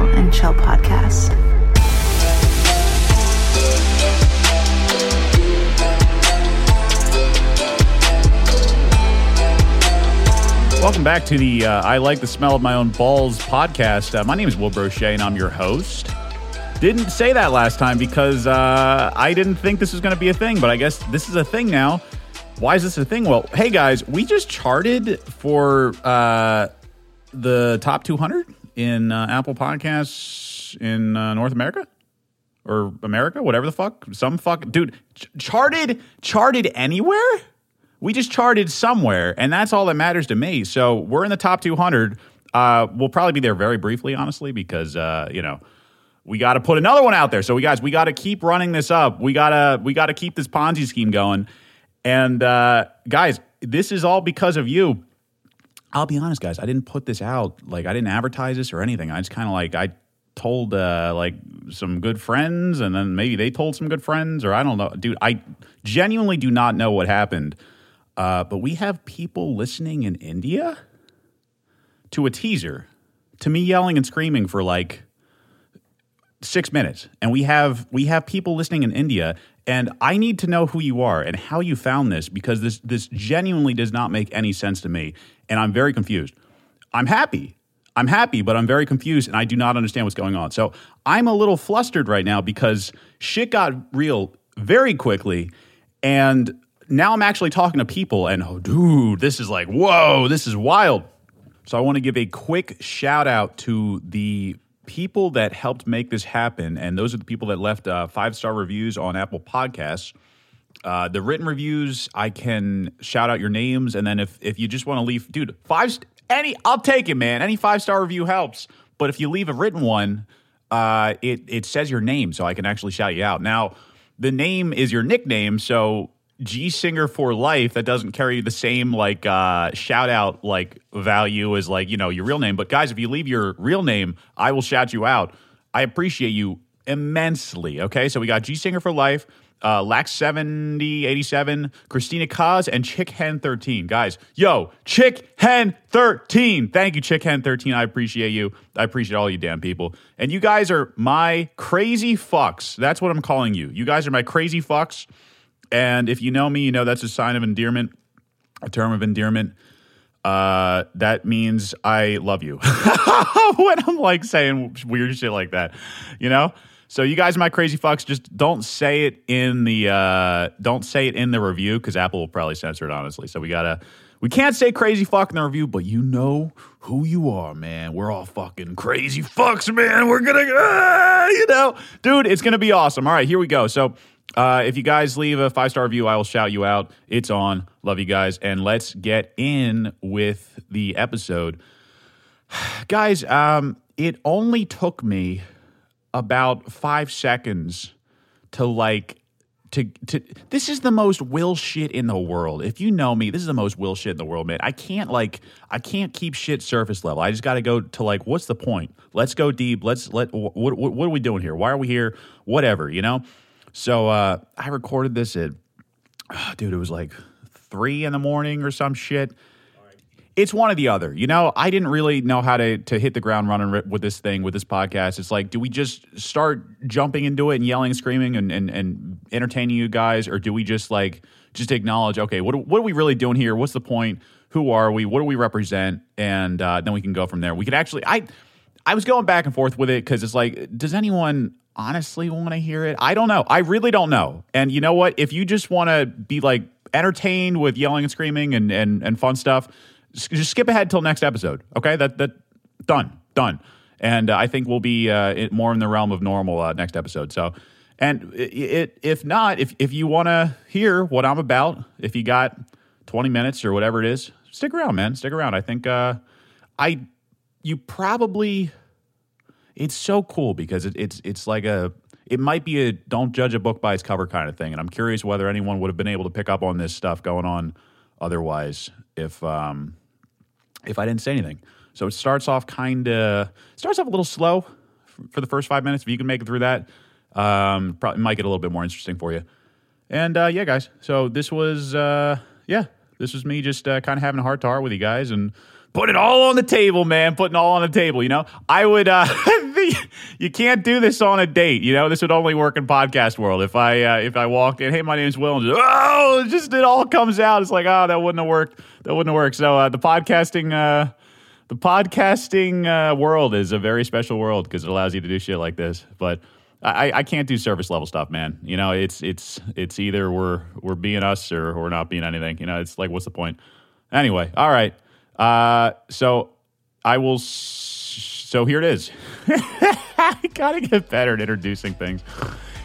Will and Chill podcast. Welcome back to the uh, I Like the Smell of My Own Balls podcast. Uh, my name is Will Brosha and I'm your host. Didn't say that last time because uh, I didn't think this was going to be a thing, but I guess this is a thing now. Why is this a thing? Well, hey guys, we just charted for uh, the top 200 in uh, Apple Podcasts in uh, North America or America, whatever the fuck. Some fuck, dude, ch- charted, charted anywhere? We just charted somewhere, and that's all that matters to me. So we're in the top 200. Uh, we'll probably be there very briefly, honestly, because uh, you know we got to put another one out there. So we guys, we got to keep running this up. We gotta we got to keep this Ponzi scheme going. And uh, guys, this is all because of you. I'll be honest, guys. I didn't put this out. Like I didn't advertise this or anything. I just kind of like I told uh, like some good friends, and then maybe they told some good friends, or I don't know, dude. I genuinely do not know what happened. Uh, but we have people listening in India to a teaser, to me yelling and screaming for like six minutes, and we have we have people listening in India, and I need to know who you are and how you found this because this this genuinely does not make any sense to me, and I'm very confused. I'm happy. I'm happy, but I'm very confused and I do not understand what's going on. So I'm a little flustered right now because shit got real very quickly, and now I'm actually talking to people, and oh, dude, this is like, whoa, this is wild. So I want to give a quick shout out to the people that helped make this happen, and those are the people that left uh, five star reviews on Apple Podcasts. Uh, the written reviews, I can shout out your names, and then if if you just want to leave, dude, five any, I'll take it, man. Any five star review helps, but if you leave a written one, uh, it it says your name, so I can actually shout you out. Now, the name is your nickname, so G Singer for life that doesn't carry the same like uh, shout out like value as like you know your real name. But guys, if you leave your real name, I will shout you out. I appreciate you immensely. Okay, so we got G Singer for life, uh, Lax 7087, Christina Kaz, and Chick Hen 13. Guys, yo, Chick Hen 13. Thank you, Chick Hen 13. I appreciate you. I appreciate all you damn people. And you guys are my crazy fucks. That's what I'm calling you. You guys are my crazy fucks. And if you know me, you know that's a sign of endearment, a term of endearment. Uh, that means I love you when I'm like saying weird shit like that, you know. So you guys, my crazy fucks, just don't say it in the uh, don't say it in the review because Apple will probably censor it. Honestly, so we gotta we can't say crazy fuck in the review, but you know who you are, man. We're all fucking crazy fucks, man. We're gonna, uh, you know, dude, it's gonna be awesome. All right, here we go. So uh, if you guys leave a five star review, I will shout you out. It's on. Love you guys. And let's get in with the episode. guys, um, it only took me about five seconds to like to to this is the most will shit in the world. If you know me, this is the most will shit in the world, man. I can't like I can't keep shit surface level. I just got to go to like what's the point? Let's go deep. Let's let what, what what are we doing here? Why are we here? Whatever, you know? So uh, I recorded this at, oh, dude, it was like three in the morning or some shit. It's one or the other. You know, I didn't really know how to to hit the ground running with this thing, with this podcast. It's like, do we just start jumping into it and yelling, screaming, and and, and entertaining you guys, or do we just like just acknowledge, okay, what what are we really doing here? What's the point? Who are we? What do we represent? And uh, then we can go from there. We could actually, I I was going back and forth with it because it's like, does anyone honestly want to hear it? I don't know. I really don't know. And you know what? If you just want to be like entertained with yelling and screaming and and, and fun stuff, just skip ahead till next episode. Okay, that that done done. And uh, I think we'll be uh, more in the realm of normal uh, next episode. So, and it, it, if not, if if you want to hear what I'm about, if you got 20 minutes or whatever it is, stick around, man. Stick around. I think uh, I you probably it's so cool because it, it's it's like a it might be a don't judge a book by its cover kind of thing, and I'm curious whether anyone would have been able to pick up on this stuff going on otherwise if um, if I didn't say anything. So it starts off kind of starts off a little slow for the first five minutes. If you can make it through that, um, probably might get a little bit more interesting for you. And uh, yeah, guys. So this was uh, yeah, this was me just uh, kind of having a heart to heart with you guys and put it all on the table, man. Putting all on the table. You know, I would. uh You can't do this on a date. You know, this would only work in podcast world. If I uh, if I walked in, hey, my name's Will, and just, oh, just it all comes out. It's like, oh, that wouldn't have worked. That wouldn't have worked. So uh, the podcasting. uh the podcasting uh, world is a very special world because it allows you to do shit like this. But I, I can't do service level stuff, man. You know, it's it's it's either we're we're being us or we're not being anything. You know, it's like what's the point? Anyway, all right. Uh, so I will. So here it is. I gotta get better at introducing things.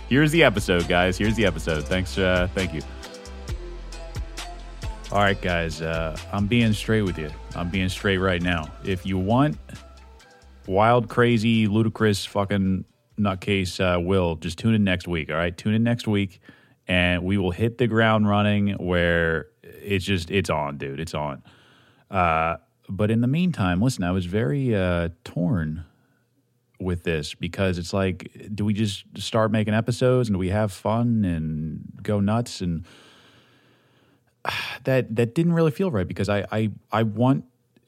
Here's the episode, guys. Here's the episode. Thanks. Uh, thank you. All right, guys. Uh, I'm being straight with you. I'm being straight right now. If you want wild, crazy, ludicrous, fucking nutcase uh, Will, just tune in next week. All right, tune in next week, and we will hit the ground running. Where it's just it's on, dude. It's on. Uh, but in the meantime, listen, I was very uh, torn with this because it's like, do we just start making episodes and do we have fun and go nuts and that that didn't really feel right because I I I want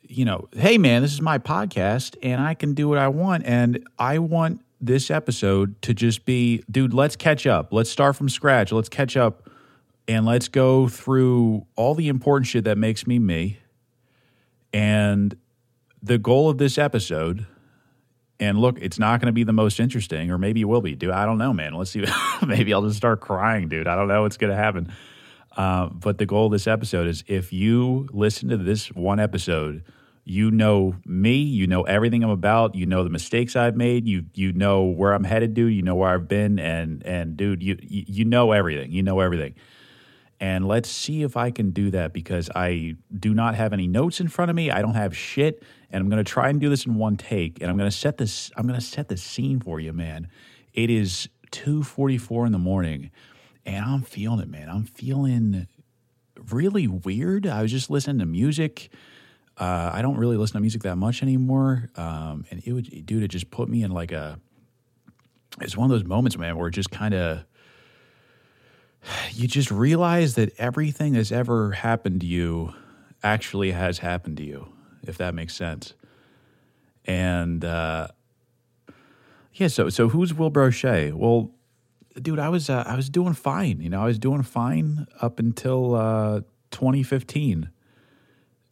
you know, hey man, this is my podcast and I can do what I want and I want this episode to just be, dude, let's catch up. Let's start from scratch. Let's catch up and let's go through all the important shit that makes me me. And the goal of this episode, and look, it's not going to be the most interesting, or maybe it will be, dude. I don't know, man. Let's see. maybe I'll just start crying, dude. I don't know what's going to happen. Uh, but the goal of this episode is if you listen to this one episode, you know me, you know everything I'm about, you know the mistakes I've made, you you know where I'm headed, dude, you know where I've been, and and dude, you you know everything, you know everything. And let's see if I can do that because I do not have any notes in front of me. I don't have shit, and I'm going to try and do this in one take. And I'm going to set this. I'm going to set the scene for you, man. It is 2:44 in the morning and I'm feeling it, man. I'm feeling really weird. I was just listening to music. Uh, I don't really listen to music that much anymore, um, and it would, dude, it just put me in like a. It's one of those moments, man, where it just kind of. You just realize that everything that's ever happened to you actually has happened to you, if that makes sense. And uh, yeah, so so who's Will Brosha? Well, dude, I was uh, I was doing fine. You know, I was doing fine up until uh, 2015,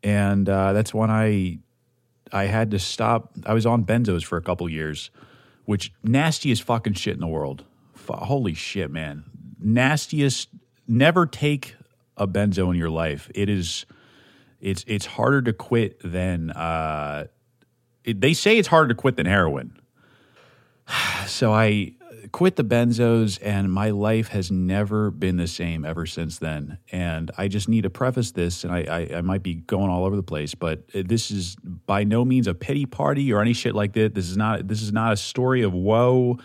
and uh, that's when I I had to stop. I was on benzos for a couple years, which nastiest fucking shit in the world. F- holy shit, man! Nastiest. Never take a benzo in your life. It is. It's it's harder to quit than. Uh, it, they say it's harder to quit than heroin. So I quit the benzos, and my life has never been the same ever since then. And I just need to preface this, and I, I, I might be going all over the place, but this is by no means a pity party or any shit like that. This is not this is not a story of woe.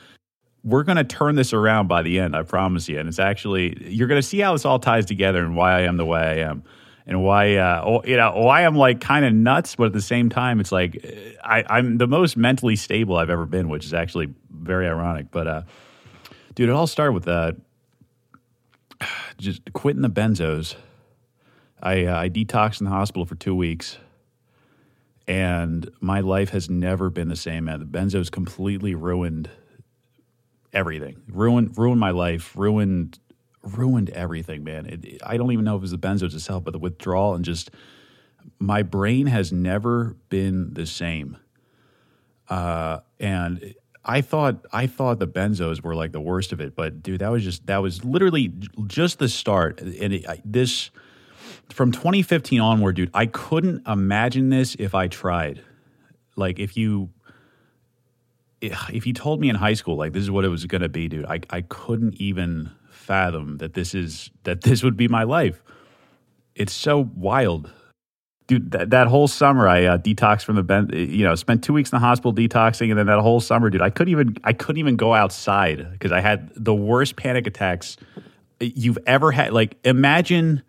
We're going to turn this around by the end, I promise you. And it's actually you're going to see how this all ties together and why I am the way I am and why uh, you know why I'm like kind of nuts, but at the same time, it's like I, I'm the most mentally stable I've ever been, which is actually very ironic. But uh, dude, it all started with uh, just quitting the benzos. I uh, I detoxed in the hospital for two weeks, and my life has never been the same. The benzos completely ruined everything. Ruined ruined my life. Ruined ruined everything, man. It, I don't even know if it was the benzos itself, but the withdrawal and just my brain has never been the same. Uh, and I thought I thought the benzos were like the worst of it, but dude, that was just that was literally just the start. And it, this from 2015 onward, dude, I couldn't imagine this if I tried. Like if you if you told me in high school like this is what it was going to be, dude, I I couldn't even fathom that this is that this would be my life. It's so wild dude, that, that whole summer I uh, detoxed from the ben, you know, spent two weeks in the hospital detoxing, and then that whole summer, dude, I couldn't even I couldn't even go outside because I had the worst panic attacks you've ever had. Like, imagine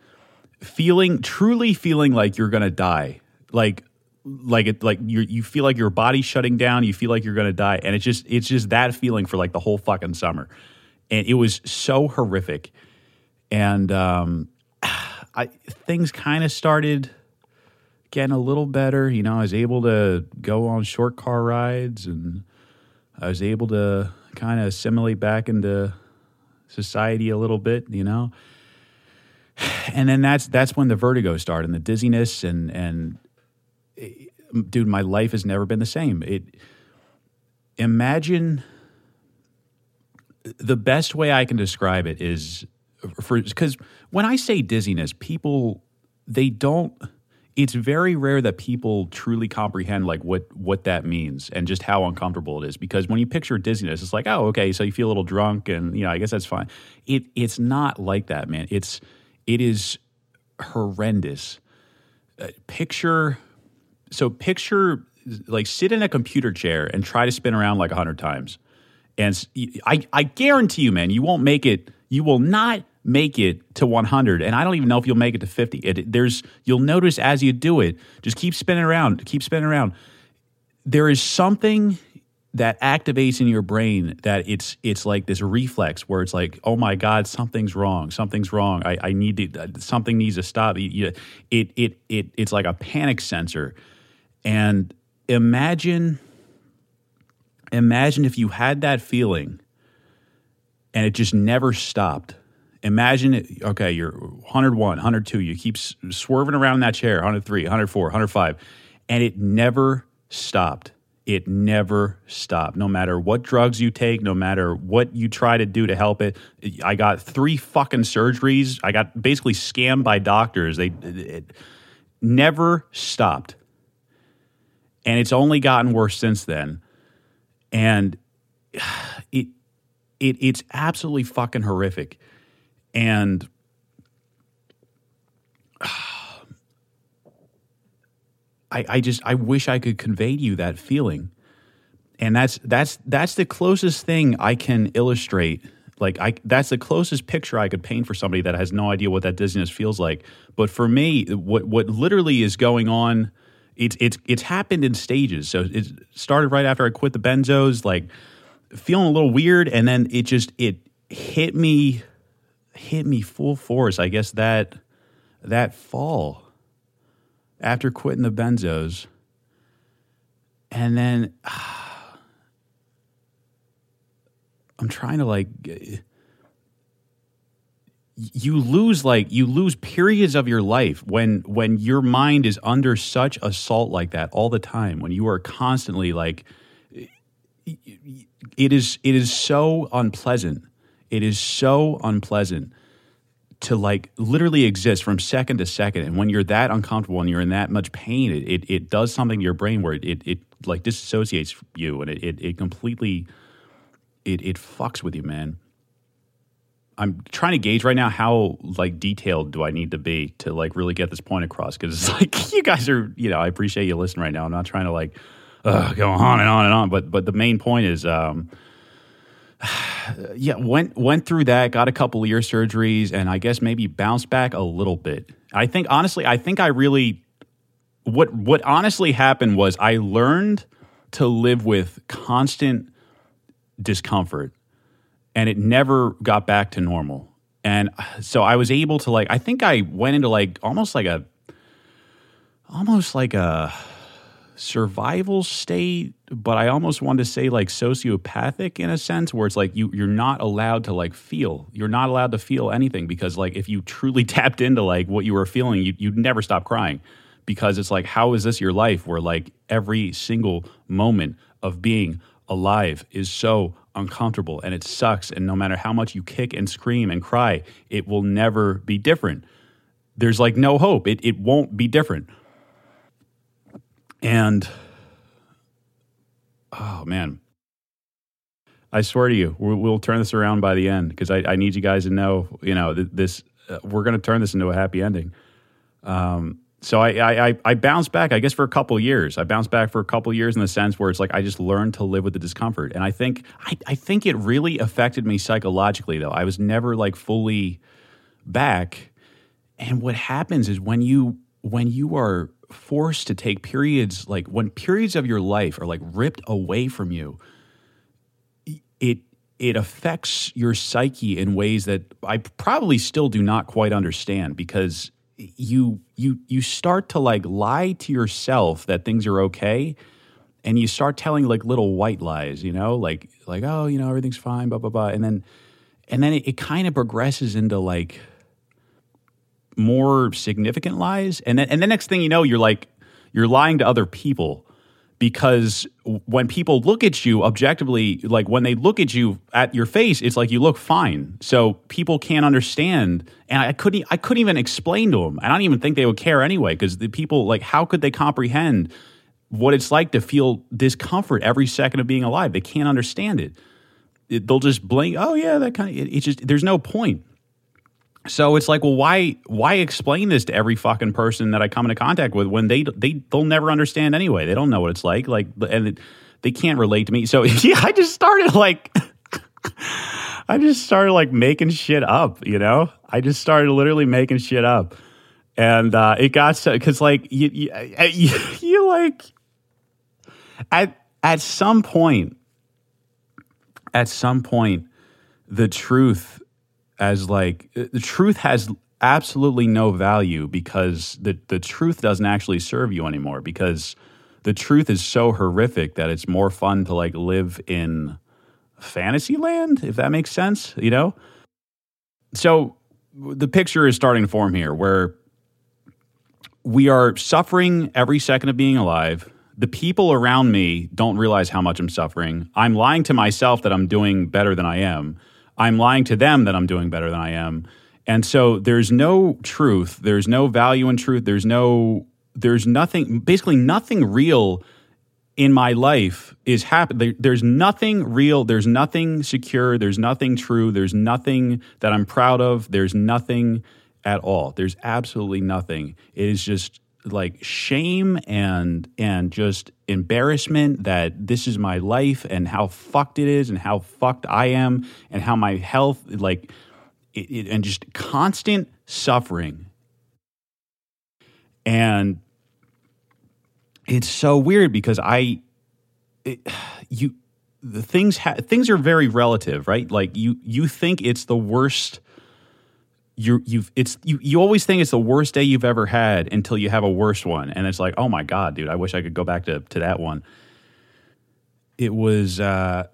feeling truly feeling like you're gonna die, like like it like you you feel like your body's shutting down, you feel like you're gonna die, and it's just it's just that feeling for like the whole fucking summer, and it was so horrific, and um, I things kind of started getting a little better. You know, I was able to go on short car rides and I was able to kind of assimilate back into society a little bit, you know. And then that's that's when the vertigo started and the dizziness and and dude, my life has never been the same. It imagine the best way I can describe it is for because when I say dizziness, people they don't it's very rare that people truly comprehend like what what that means and just how uncomfortable it is. Because when you picture dizziness it's like oh okay so you feel a little drunk and you know I guess that's fine. It it's not like that man. It's it is horrendous. Uh, picture so picture like sit in a computer chair and try to spin around like 100 times. And I I guarantee you man you won't make it you will not make it to 100 and i don't even know if you'll make it to 50 it, there's you'll notice as you do it just keep spinning around keep spinning around. There is something that activates in your brain that it's it's like this reflex where it's like oh my god something's wrong something's wrong. I, I need to something needs to stop. It it it it's like a panic sensor and imagine imagine if you had that feeling and it just never stopped imagine it, okay, you're 101, 102, you keep swerving around in that chair, 103, 104, 105, and it never stopped. It never stopped. No matter what drugs you take, no matter what you try to do to help it. I got three fucking surgeries. I got basically scammed by doctors. They it never stopped. And it's only gotten worse since then. And it it it's absolutely fucking horrific and I, I just I wish I could convey to you that feeling. And that's that's that's the closest thing I can illustrate. Like I that's the closest picture I could paint for somebody that has no idea what that dizziness feels like. But for me, what what literally is going on, it's it's it's happened in stages. So it started right after I quit the benzos, like feeling a little weird, and then it just it hit me hit me full force. I guess that that fall after quitting the benzos, and then uh, I'm trying to like you lose like you lose periods of your life when when your mind is under such assault like that all the time when you are constantly like it is it is so unpleasant it is so unpleasant to like literally exist from second to second. And when you're that uncomfortable and you're in that much pain, it, it, it does something to your brain where it, it, like disassociates you and it, it, it completely, it, it fucks with you, man. I'm trying to gauge right now how like detailed do I need to be to like really get this point across because it's like you guys are you know I appreciate you listening right now. I'm not trying to like uh, go on and on and on, but but the main point is um, yeah, went went through that, got a couple ear surgeries, and I guess maybe bounced back a little bit. I think honestly, I think I really what what honestly happened was I learned to live with constant discomfort, and it never got back to normal. And uh, so I was able to like I think I went into like almost like a almost like a survival state, but I almost want to say like sociopathic in a sense where it's like you you're not allowed to like feel. You're not allowed to feel anything because like if you truly tapped into like what you were feeling, you you'd never stop crying. Because it's like, how is this your life where like every single moment of being alive is so uncomfortable and it sucks. And no matter how much you kick and scream and cry, it will never be different. There's like no hope. It, it won't be different. And oh man, I swear to you, we'll, we'll turn this around by the end because I, I, need you guys to know, you know, this uh, we're going to turn this into a happy ending. Um, so I, I I bounced back, I guess, for a couple years. I bounced back for a couple years in the sense where it's like I just learned to live with the discomfort, and I think I, I think it really affected me psychologically. Though I was never like fully back, and what happens is when you when you are forced to take periods like when periods of your life are like ripped away from you it it affects your psyche in ways that I probably still do not quite understand because you you you start to like lie to yourself that things are okay and you start telling like little white lies you know? Like like oh you know everything's fine blah blah blah. And then and then it, it kind of progresses into like more significant lies. And then and the next thing you know you're like you're lying to other people because when people look at you objectively like when they look at you at your face it's like you look fine. So people can't understand and i couldn't i couldn't even explain to them i don't even think they would care anyway because the people like how could they comprehend what it's like to feel discomfort every second of being alive? They can't understand it, it they'll just blink oh yeah that kind of it, it's just there's no point so it's like, well, why why explain this to every fucking person that I come into contact with when they they they'll never understand anyway. They don't know what it's like. Like, and they can't relate to me. So yeah, I just started like, I just started like making shit up. You know, I just started literally making shit up, and uh, it got so because like you, you you you like at at some point at some point the truth as like uh, the truth has absolutely no value because the the truth doesn't actually serve you anymore because the truth is so horrific that it's more fun to like live in fantasy land if that makes sense you know? So the picture is starting to form here where we are suffering every second of being alive. The people around me don't realize how much i'm suffering. I'm lying to myself that i'm doing better than i am I'm lying to them that I'm doing better than I am. And so there's no truth, there's no value in truth, there's no there's nothing basically nothing real in my life is happening. There's nothing real, there's nothing secure, there's nothing true, there's nothing that I'm proud of, there's nothing at all. There's absolutely nothing. It is just like shame and and just embarrassment that this is my life and how fucked it is and how fucked I am and how my health like it, it, and just constant suffering. And it's so weird because I it, you the things ha- things are very relative right? Like you you think it's the worst you you've it's you, you always think it's the worst day you've ever had until you have a worse one. And it's like oh my god dude i wish i could go back to to that one. It was uh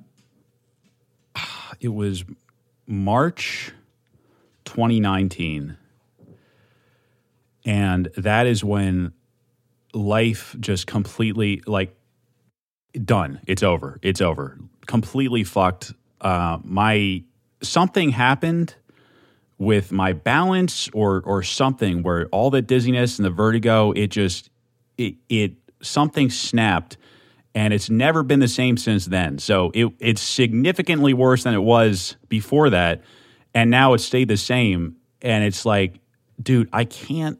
it was march 2019 and that is when life just completely like done. It's over. It's over. Completely fucked. Uh my something happened with my balance or or something where all the dizziness and the vertigo it just it it something snapped and it's never been the same since then. So it it's significantly worse than it was before that and now it's stayed the same and it's like dude I can't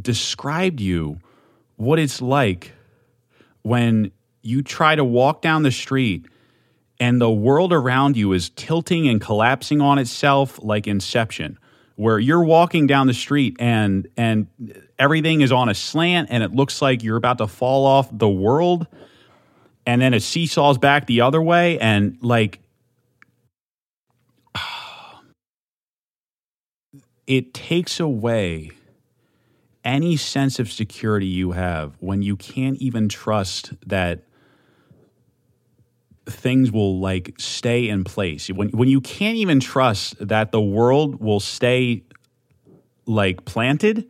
describe to you what it's like when you try to walk down the street and the world around you is tilting and collapsing on itself like inception where you're walking down the street and and everything is on a slant and it looks like you're about to fall off the world. And then it seesaws back the other way and like it takes away any sense of security you have when you can't even trust that things will like stay in place. When when you can't even trust that the world will stay like planted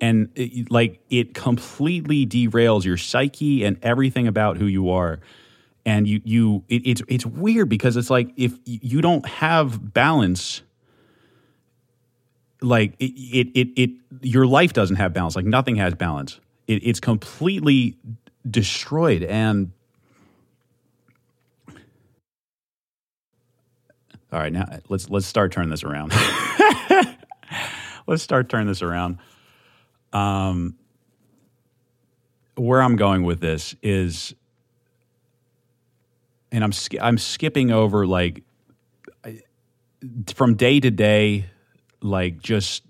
and it, like it completely derails your psyche and everything about who you are. And you you it, it's it's weird because it's like if you don't have balance like it, it it it your life doesn't have balance. Like nothing has balance. It, it's completely destroyed. And All right, now let's let's start turning this around. let's start turning this around. Um, where I'm going with this is, and I'm I'm skipping over like from day to day, like just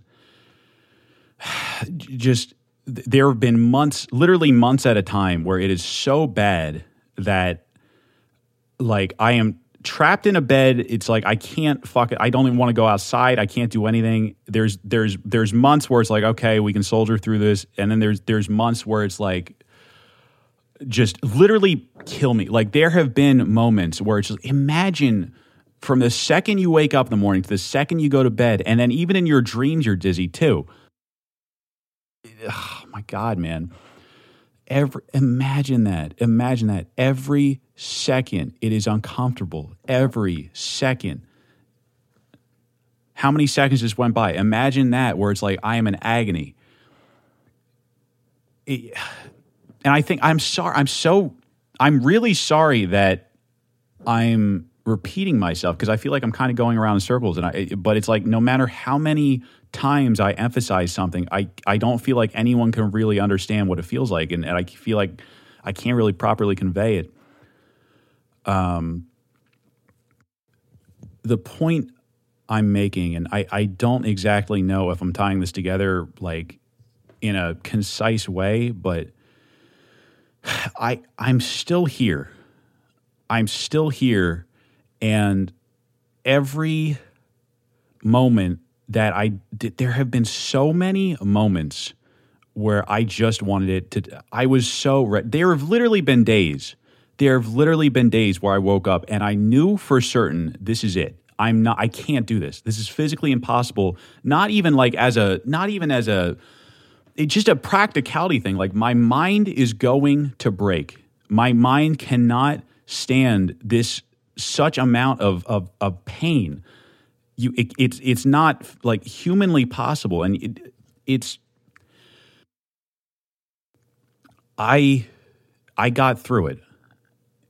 just there have been months, literally months at a time, where it is so bad that like I am trapped in a bed it's like i can't fuck it. I don't even want to go outside. I can't do anything. There's there's there's months where it's like okay we can soldier through this. And then there's there's months where it's like just literally kill me. Like there have been moments where it's just imagine from the second you wake up in the morning to the second you go to bed and then even in your dreams you're dizzy too. Oh my god man every imagine that imagine that. Every second it is uncomfortable. Every second. How many seconds just went by? Imagine that where it's like i am in agony. It, and i think i'm sorry i'm so i'm really sorry that i'm repeating myself because i feel like i'm kind of going around in circles and i but it's like no matter how many times I emphasize something, I, I don't feel like anyone can really understand what it feels like. And, and I feel like I can't really properly convey it. Um, the point I'm making, and I, I don't exactly know if I'm tying this together like in a concise way, but I I'm still here. I'm still here, and every moment that I there have been so many moments where I just wanted it to. I was so re- there have literally been days. There have literally been days where I woke up and I knew for certain this is it. I'm not. I can't do this. This is physically impossible. Not even like as a. Not even as a. It's just a practicality thing. Like my mind is going to break. My mind cannot stand this such amount of of, of pain. You it, it's it's not like humanly possible. And it, it's i i got through it.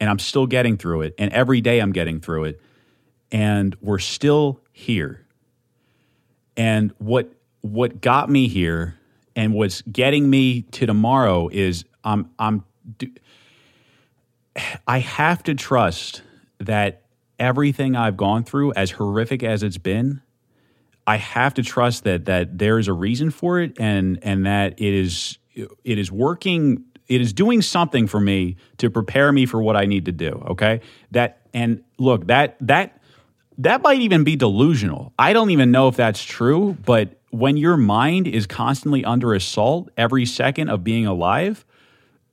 And i'm still getting through it. And every day i'm getting through it. And we're still here. And what what got me here and what's getting me to tomorrow is i'm i'm i have to trust that everything I've gone through, as horrific as it's been, I have to trust that that there is a reason for it, and and that it is it is working. It is doing something for me to prepare me for what I need to do. Okay, that and look that that that might even be delusional. I don't even know if that's true, but when your mind is constantly under assault every second of being alive,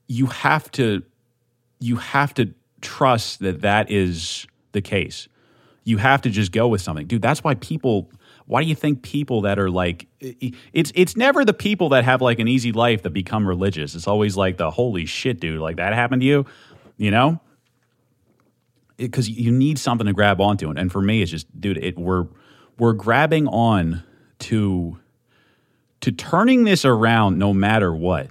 you have to you have to trust that that is the case. You have to just go with something. Dude, that's why people why do you think people that are like it's it's never the people that have like an easy life that become religious. It's always like the holy shit, dude, like that happened to you, you know? Because you need something to grab onto, and for me, it's just, dude, it we're we're grabbing on to to turning this around no matter what.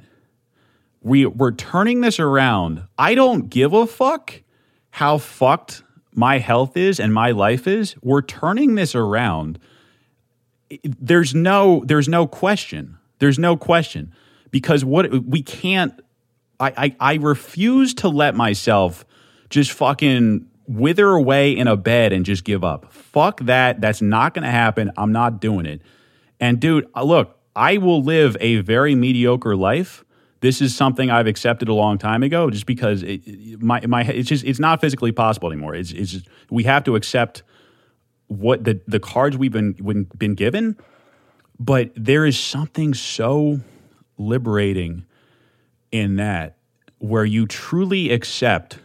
We we're turning this around. I don't give a fuck how fucked my health is and my life is, we're turning this around. There's no there's no question. There's no question because what we can't I, I, I refuse to let myself just fucking wither away in a bed and just give up. Fuck that. That's not going to happen. I'm not doing it. And dude, look, I will live a very mediocre life this is something I've accepted a long time ago, just because it, my my it's just it's not physically possible anymore. It's it's just, we have to accept what the the cards we've been been given, but there is something so liberating in that where you truly accept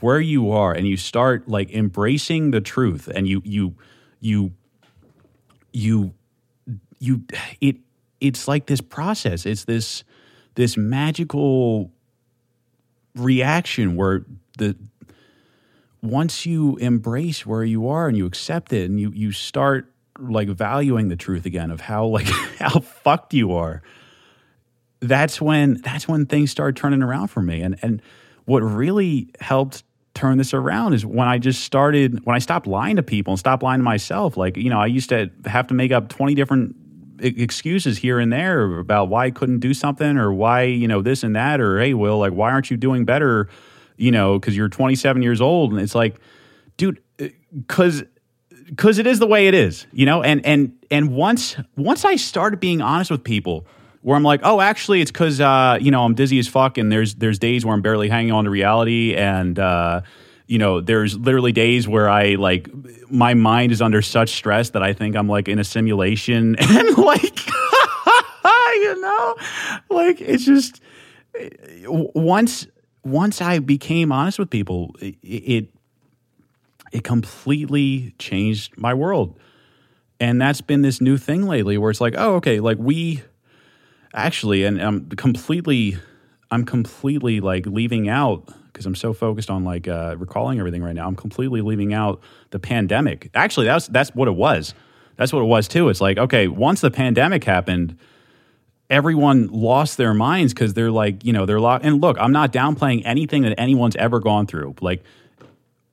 where you are and you start like embracing the truth and you you you you you it it's like this process. It's this this magical reaction where the once you embrace where you are and you accept it and you you start like valuing the truth again of how like how fucked you are that's when that's when things start turning around for me and and what really helped turn this around is when I just started when I stopped lying to people and stopped lying to myself like you know I used to have to make up 20 different excuses here and there about why I couldn't do something or why, you know, this and that, or hey, Will, like, why aren't you doing better, you know, because you're 27 years old? And it's like, dude, because uh, because it is the way it is, you know, and and and once once I started being honest with people, where I'm like, oh, actually, it's because uh, you know I'm dizzy as fuck, and there's there's days where I'm barely hanging on to reality, and uh, you know, there's literally days where I like my mind is under such stress that I think I'm like in a simulation and like you know, like it's just eh, once once I became honest with people, it, it it completely changed my world. And that's been this new thing lately where it's like, oh, okay, like we actually, and I'm completely, I'm completely like leaving out because I'm so focused on like uh, recalling everything right now. I'm completely leaving out the pandemic. Actually, that's that's what it was. That's what it was too. It's like, okay, once the pandemic happened, everyone lost their minds because they're like, you know, they're locked. And look, I'm not downplaying anything that anyone's ever gone through. Like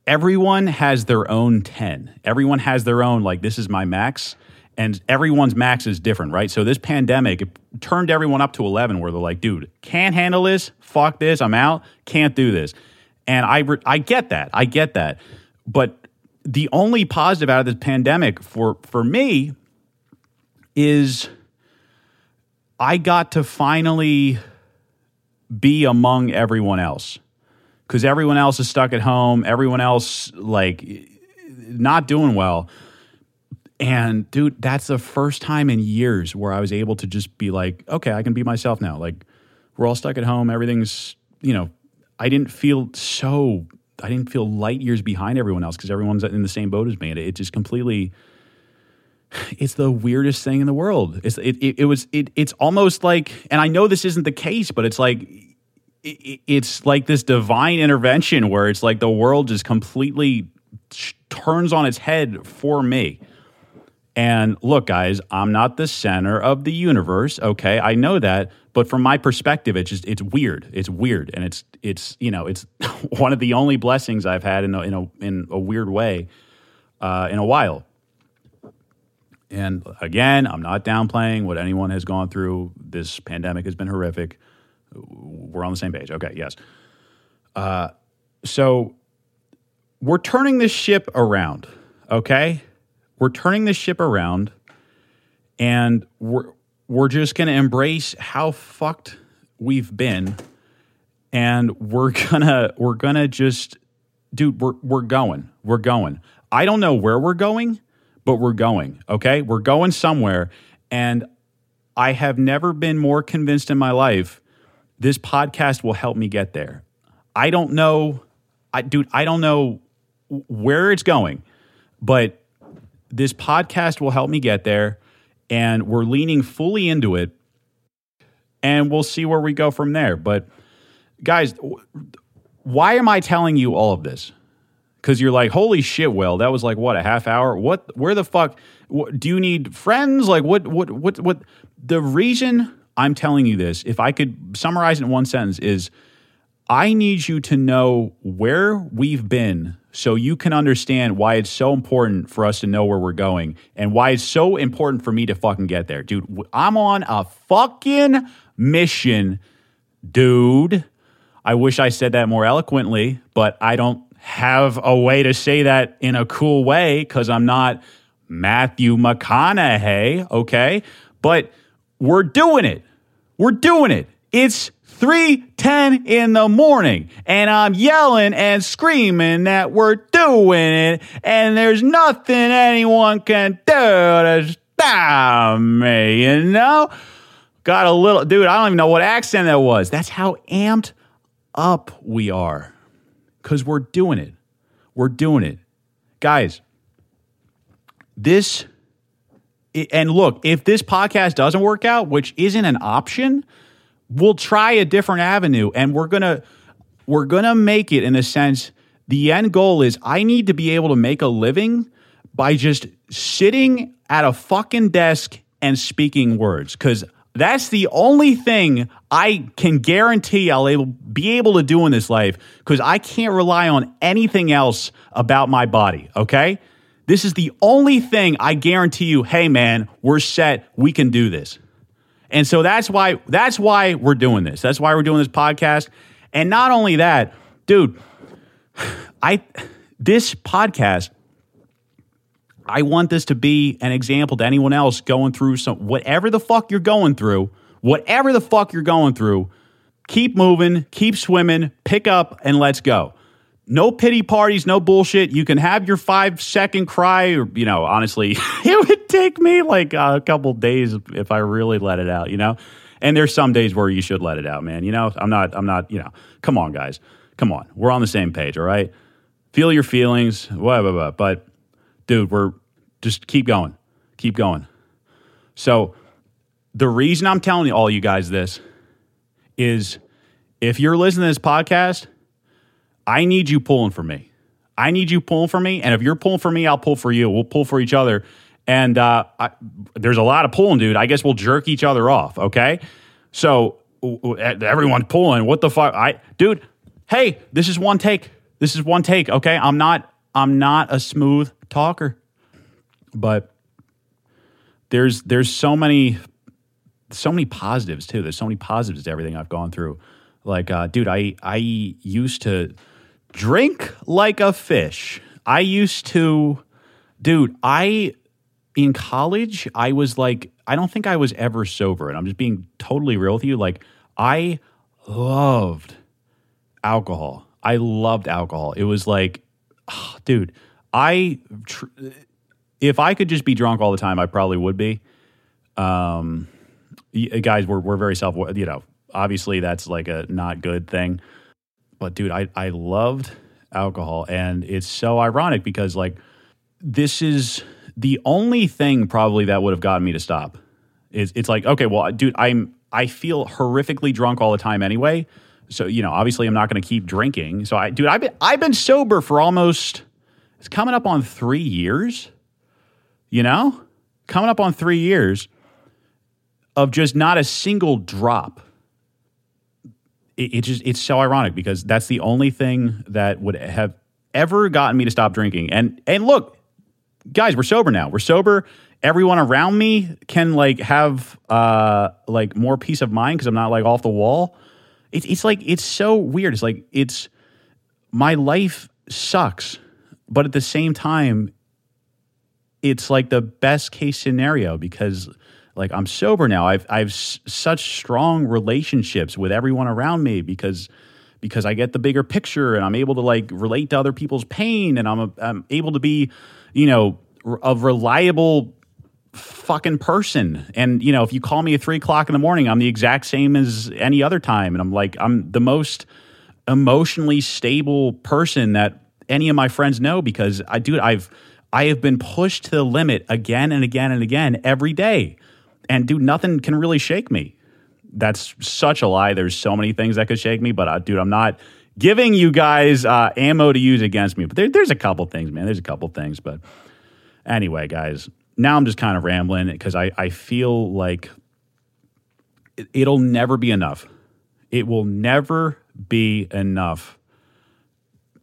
everyone has their own 10. Everyone has their own, like, this is my max. And everyone's max is different, right? So this pandemic it turned everyone up to 11 where they're like, dude, can't handle this. Fuck this. I'm out. Can't do this. And I, re- I get that. I get that. But the only positive out of this pandemic for, for me is I got to finally be among everyone else because everyone else is stuck at home. Everyone else like not doing well. And dude, that's the first time in years where I was able to just be like, okay, I can be myself now. Like we're all stuck at home. Everything's, you know, I didn't feel so, I didn't feel light years behind everyone else because everyone's in the same boat as me. And it just completely, it's the weirdest thing in the world. It's, it, it, it was, it, it's almost like, and I know this isn't the case, but it's like, it's like this divine intervention where it's like the world just completely turns on its head for me. And look, guys, I'm not the center of the universe. Okay, I know that, but from my perspective, it's just it's weird. It's weird, and it's it's you know it's one of the only blessings I've had in a in a, in a weird way uh, in a while. And again, I'm not downplaying what anyone has gone through. This pandemic has been horrific. We're on the same page. Okay, yes. Uh, so we're turning this ship around, okay? We're turning this ship around and we're we're just going to embrace how fucked we've been and we're going to we're going to just dude, we're we're going. We're going. I don't know where we're going, but we're going, okay? We're going somewhere and I have never been more convinced in my life this podcast will help me get there. I don't know, I, dude, I don't know where it's going, but this podcast will help me get there. And we're leaning fully into it. And we'll see where we go from there. But guys, why am I telling you all of this? Because you're like, holy shit, Will, that was like what a half hour. What? Where the fuck? What, do you need friends? Like, what? What? What? What? The reason I'm telling you this, if I could summarize it in one sentence, is I need you to know where we've been so you can understand why it's so important for us to know where we're going and why it's so important for me to fucking get there. Dude, I'm on a fucking mission, dude. I wish I said that more eloquently, but I don't have a way to say that in a cool way because I'm not Matthew McConaughey, okay? But we're doing it. We're doing it. It's 3:10 in the morning and I'm yelling and screaming that we're doing it and there's nothing anyone can do to stop me, you know? Got a little dude, I don't even know what accent that was. That's how amped up we are. Cuz we're doing it. We're doing it. Guys, this and look, if this podcast doesn't work out, which isn't an option, we'll try a different avenue and we're going to we're going to make it in a sense the end goal is I need to be able to make a living by just sitting at a fucking desk and speaking words cuz that's the only thing I can guarantee I'll able, be able to do in this life because I can't rely on anything else about my body, okay? This is the only thing I guarantee you, hey man, we're set, we can do this. And so that's why that's why we're doing this. That's why we're doing this podcast. And not only that, dude, I this podcast I want this to be an example to anyone else going through some whatever the fuck you're going through, whatever the fuck you're going through, keep moving, keep swimming, pick up and let's go no pity parties, no bullshit. You can have your five second cry, or you know, honestly, it would take me like a couple days if I really let it out. You know, and there's some days where you should let it out, man. You know, I'm not, I'm not, you know, come on, guys, come on, we're on the same page, all right. Feel your feelings, blah blah blah. But dude, we're just keep going, keep going. So the reason I'm telling all you guys this is if you're listening to this podcast, I need you pulling for me. I need you pulling for me. And if you're pulling for me, I'll pull for you. We'll pull for each other. And uh, I, there's a lot of pulling, dude. I guess we'll jerk each other off. Okay. So everyone's pulling. What the fuck? I, dude, hey, this is one take. This is one take. Okay. I'm not, I'm not a smooth talker, but there's, there's so many so many positives too. There's so many positives to everything I've gone through. Like, uh, dude, I I used to drink like a fish. I used to, dude. I in college, I was like, I don't think I was ever sober, and I'm just being totally real with you. Like, I loved alcohol. I loved alcohol. It was like, oh, dude, I tr- if I could just be drunk all the time, I probably would be. Um, guys, we're we're very self. You know, obviously that's like a not good thing. But dude, I I loved alcohol, and it's so ironic because like this is the only thing probably that would have gotten me to stop. Is it's like okay, well, dude, I'm I feel horrifically drunk all the time anyway. So you know, obviously, I'm not going to keep drinking. So I, dude, I've been I've been sober for almost it's coming up on three years. You know, coming up on three years of just not a single drop. It, it just it's so ironic because that's the only thing that would have ever gotten me to stop drinking. And and look, guys, we're sober now. We're sober. Everyone around me can like have uh like more peace of mind because I'm not like off the wall. It's it's like it's so weird. It's like it's my life sucks, but at the same time, it's like the best case scenario because like I'm sober now. I've I've s- such strong relationships with everyone around me because because I get the bigger picture and I'm able to like relate to other people's pain and I'm a, I'm able to be, you know, a reliable fucking person. And you know, if you call me at three o'clock in the morning, I'm the exact same as any other time. And I'm like, I'm the most emotionally stable person that any of my friends know because I do. I've I have been pushed to the limit again and again and again every day and dude, nothing can really shake me. That's such a lie. There's so many things that could shake me, but uh, dude, I'm not giving you guys uh, ammo to use against me. But there, there's a couple things, man. There's a couple things. But anyway, guys, now I'm just kind of rambling because I, I feel like it, it'll never be enough. It will never be enough.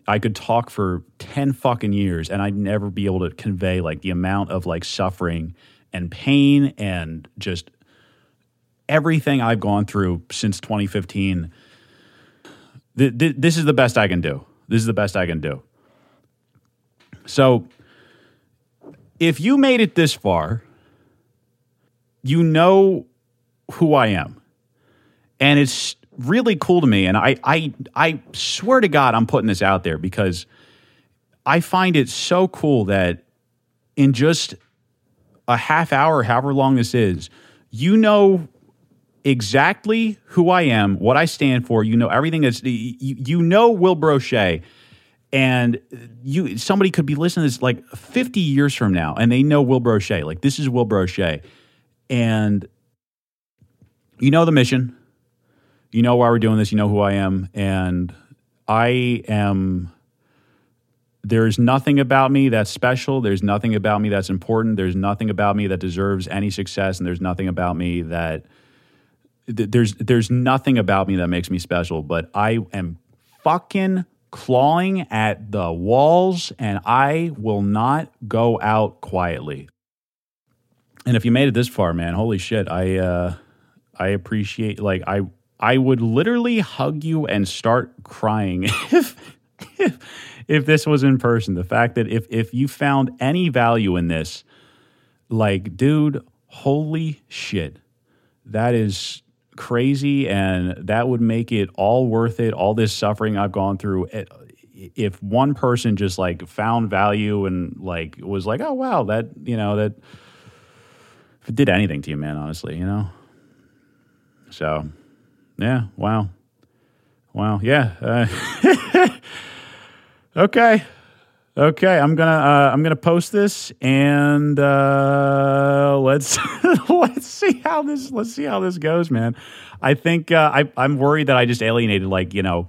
I could talk for 10 fucking years and I'd never be able to convey like the amount of like suffering and pain and just everything I've gone through since 2015. Th- th- this is the best I can do. This is the best I can do. So, if you made it this far, you know who I am. And it's really cool to me. And I, I, I swear to God, I'm putting this out there because I find it so cool that in just a half hour, however long this is, you know exactly who I am, what I stand for. You know everything that's you, you know Will Brosha, and you somebody could be listening to this like 50 years from now, and they know Will Brosha. Like this is Will Brosha, and you know the mission. You know why we're doing this. You know who I am, and I am there's nothing about me that's special. There's nothing about me that's important. There's nothing about me that deserves any success, and there's nothing about me that th- there's there's nothing about me that makes me special. But I am fucking clawing at the walls, and I will not go out quietly. And if you made it this far, man, holy shit! I uh, I appreciate like I I would literally hug you and start crying if if if this was in person. The fact that if if you found any value in this, like, dude, holy shit, that is crazy, and that would make it all worth it. All this suffering I've gone through, if one person just like found value and like was like, oh wow, that you know that if it did anything to you, man, honestly, you know. So, yeah, wow, wow, yeah. Uh, okay, okay. I'm gonna uh, I'm gonna post this and uh, let's let's see how this let's see how this goes, man. I think uh, I I'm worried that I just alienated like you know.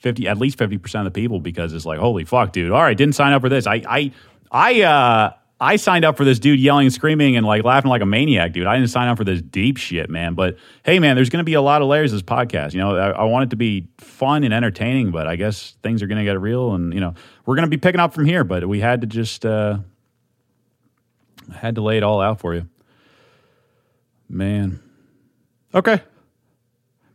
50 at least 50% of the people because it's like holy fuck dude all right didn't sign up for this i i i uh I signed up for this dude yelling and screaming and like laughing like a maniac, dude. I didn't sign up for this deep shit, man. But hey, man, there's going to be a lot of layers of this podcast. You know, I, I, want it to be fun and entertaining, but I guess things are going to get real, and you know, we're going to be picking up from here. But we had to just uh, had to lay it all out for you, man. Okay.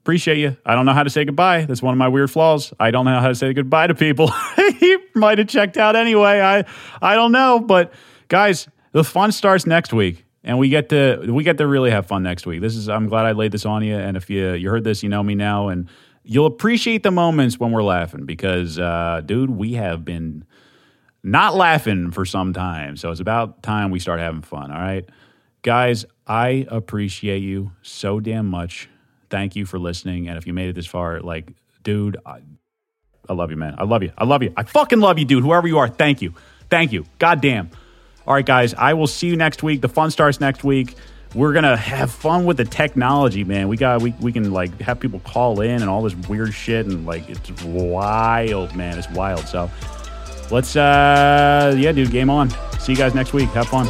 Appreciate you. I don't know how to say goodbye. That's one of my weird flaws. I don't know how to say goodbye to people. he might have checked out anyway. I I don't know, but guys, the fun starts next week, and we get to we get to really have fun next week. This is I'm glad I laid this on you, and if you you heard this, you know me now, and you'll appreciate the moments when we're laughing because, uh, dude, we have been not laughing for some time, so it's about time we start having fun. All right, guys, I appreciate you so damn much. Thank you for listening, and if you made it this far, like, dude. I, I love you, man. I love you. I love you. I fucking love you, dude. Whoever you are, thank you. Thank you. God damn. All right, guys, I will see you next week. The fun starts next week. We're gonna have fun with the technology, man. We got we we can like have people call in and all this weird shit and like it's wild, man. It's wild. So let's uh yeah, dude, game on. See you guys next week. Have fun.